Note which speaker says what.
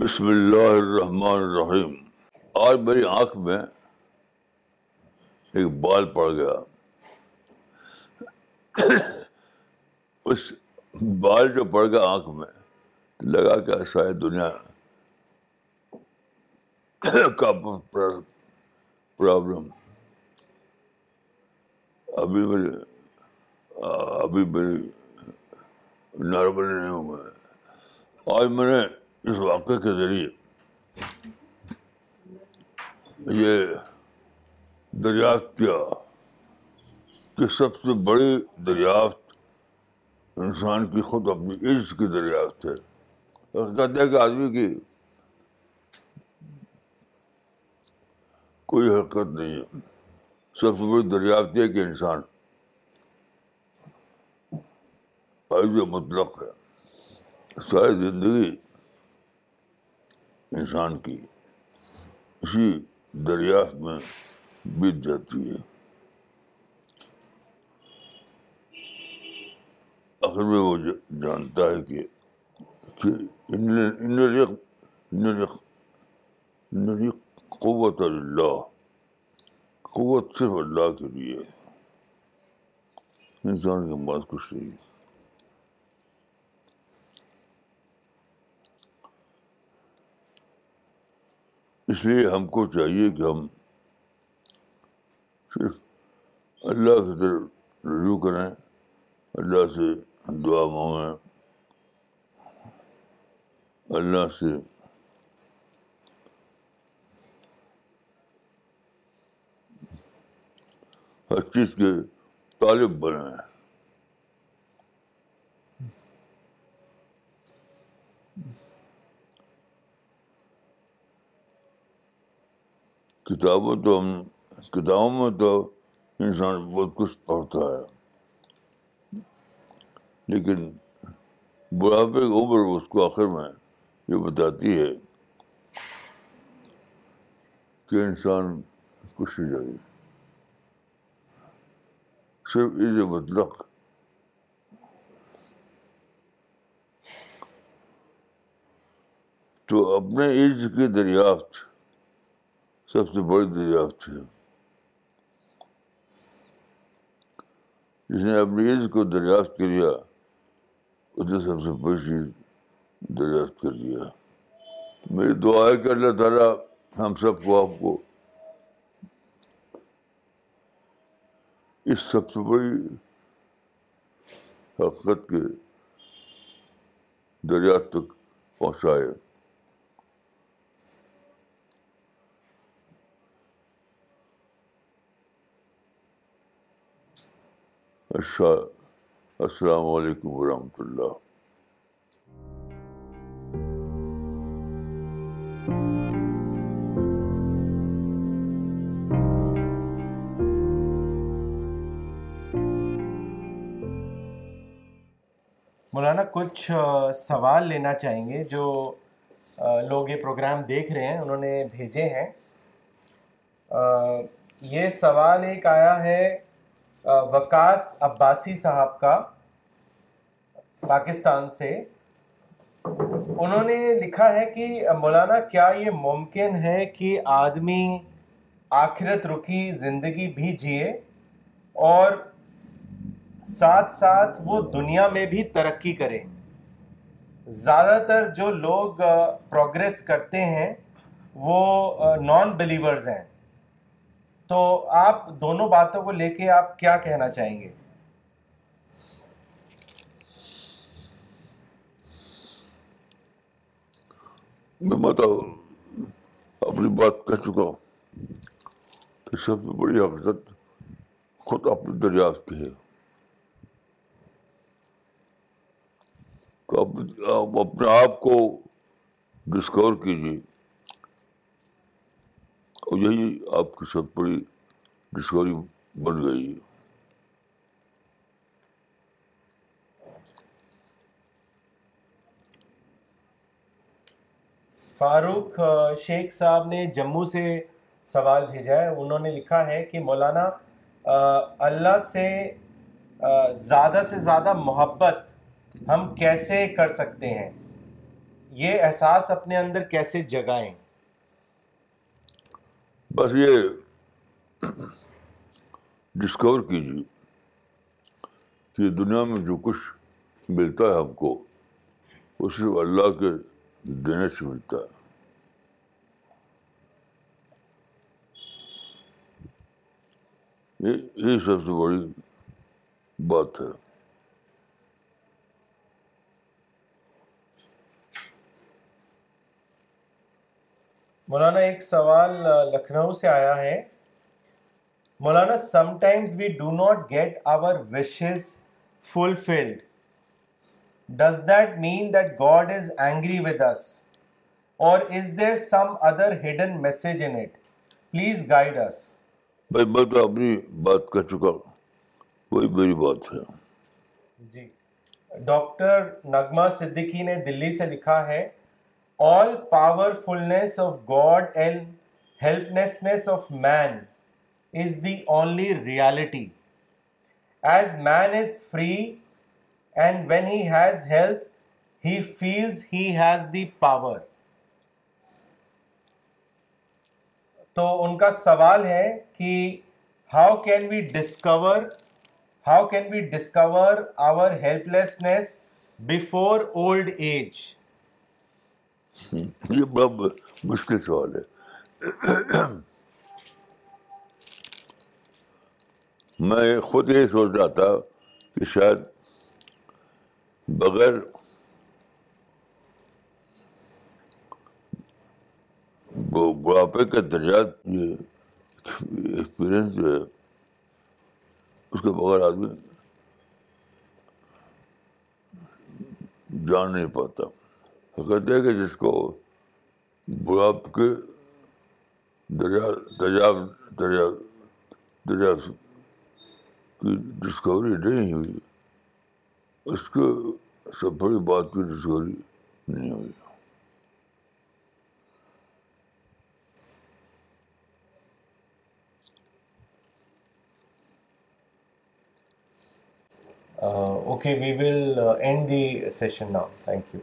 Speaker 1: بسم اللہ الرحمن الرحیم۔ آج میری آنکھ میں ایک بال پڑ گیا۔ اس بال جو پڑ گیا آنکھ میں، لگا کہ ساری دنیا کا پرابلم۔ ابھی میرے ابھی میری نارمل نہیں ہوں میں آج میں نے اس واقعے کے ذریعے یہ دریافت کیا کہ سب سے بڑی دریافت انسان کی خود اپنی عز کی دریافت ہے۔ کہتے ہیں کہ آدمی کی کوئی حرکت نہیں ہے۔ سب سے بڑی دریافت یہ کہ انسان عز مطلق ہے ساری زندگی انسان کی اسی دریافت میں بیت جاتی ہے۔ آخر میں وہ جانتا ہے کہ قوت اللہ۔ قوت صرف اللہ کے لیے انسان کے پاس کچھ نہیں۔ اس لیے ہم کو چاہیے کہ ہم صرف اللہ کی طرف رجوع کریں۔ اللہ سے دعا مانگیں۔ اللہ سے ہر چیز کے طالب بنیں کتابوں تو ہم کتابوں میں تو انسان بہت کچھ پڑھتا ہے۔ لیکن بڑھاپے کی عمر اس کو آخر میں یہ بتاتی ہے کہ انسان کچھ نہیں جائے صرف عز مطلق تو اپنے عز کی دریافت سب سے بڑی دریافت ہے جس نے اپنی عز کو دریافت کر لیا اس نے سب سے بڑی چیز دریافت کر لیا میری دعا ہے کہ اللہ تعالیٰ ہم سب کو آپ کو اس سب سے بڑی حقیقت کے دریا تک پہنچائے۔ اچھا السلام علیکم ورحمۃ اللہ۔
Speaker 2: مولانا، کچھ سوال لینا چاہیں گے جو لوگ یہ پروگرام دیکھ رہے ہیں، انہوں نے بھیجے ہیں۔ یہ سوال ایک آیا ہے وکاس عباسی صاحب کا، پاکستان سے۔ انہوں نے لکھا ہے کہ، مولانا، کیا یہ ممکن ہے کہ آدمی آخرت رکی زندگی بھی جیے اور ساتھ ساتھ وہ دنیا میں بھی ترقی کرے۔ زیادہ تر جو لوگ پروگریس کرتے ہیں، وہ نان بلیورز ہیں۔ تو آپ دونوں باتوں کو لے کے آپ کیا کہنا چاہیں گے؟
Speaker 1: میں بتاؤ اپنی بات کہہ چکا ہوں۔ کہ سب سے بڑی حقیقت خود اپنی دریافت کی ہے تو آپ اپنے آپ کو ڈسکور کیجیے اور یہی آپ کی سب بڑی ڈسکوری بن گئی ہے۔
Speaker 2: فاروق شیخ صاحب نے جموں سے سوال بھیجا ہے۔ انہوں نے لکھا ہے کہ مولانا اللہ سے زیادہ سے زیادہ محبت ہم کیسے کر سکتے ہیں؟ یہ احساس اپنے اندر کیسے جگائیں؟
Speaker 1: بس یہ ڈسکور کیجیے کہ دنیا میں جو کچھ ملتا ہے ہم کو وہ صرف اللہ کے دینے سے ملتا ہے۔ یہ سب سے بڑی بات ہے۔
Speaker 2: مولانا ایک سوال لکھنؤ سے آیا ہے۔ مولانا sometimes we do not get our wishes fulfilled does that mean that God is angry with us or is there some other hidden message in it please guide us
Speaker 1: بھائی میں تو اپنی بات کر چکا ہوں۔ وہی میری بات ہے۔
Speaker 2: جی۔ ڈاکٹر نغمہ صدیقی نے دلی سے لکھا ہے all powerfulness of God and helplessness of man is the only reality as man is free and when he has health he feels he has the power تو ان کا سوال ہے کہ how can we discover how can we discover our helplessness before old age
Speaker 1: یہ بڑا مشکل سوال ہے۔ میں خود یہ سوچ رہا تھا کہ شاید بغیر بڑھاپے کے درجات یہ ایکسپیرئنس جو ہے، اس کے بغیر آدمی جان نہیں پاتا۔ کہتے ہیں کہ جس کو بڑھاپ کے دریا دریاب دریا دریا کی ڈسکوری نہیں ہوئی۔ اس کو سب بڑی بات کی ڈسکوری نہیں ہوئی۔
Speaker 2: Okay we will end the session now thank you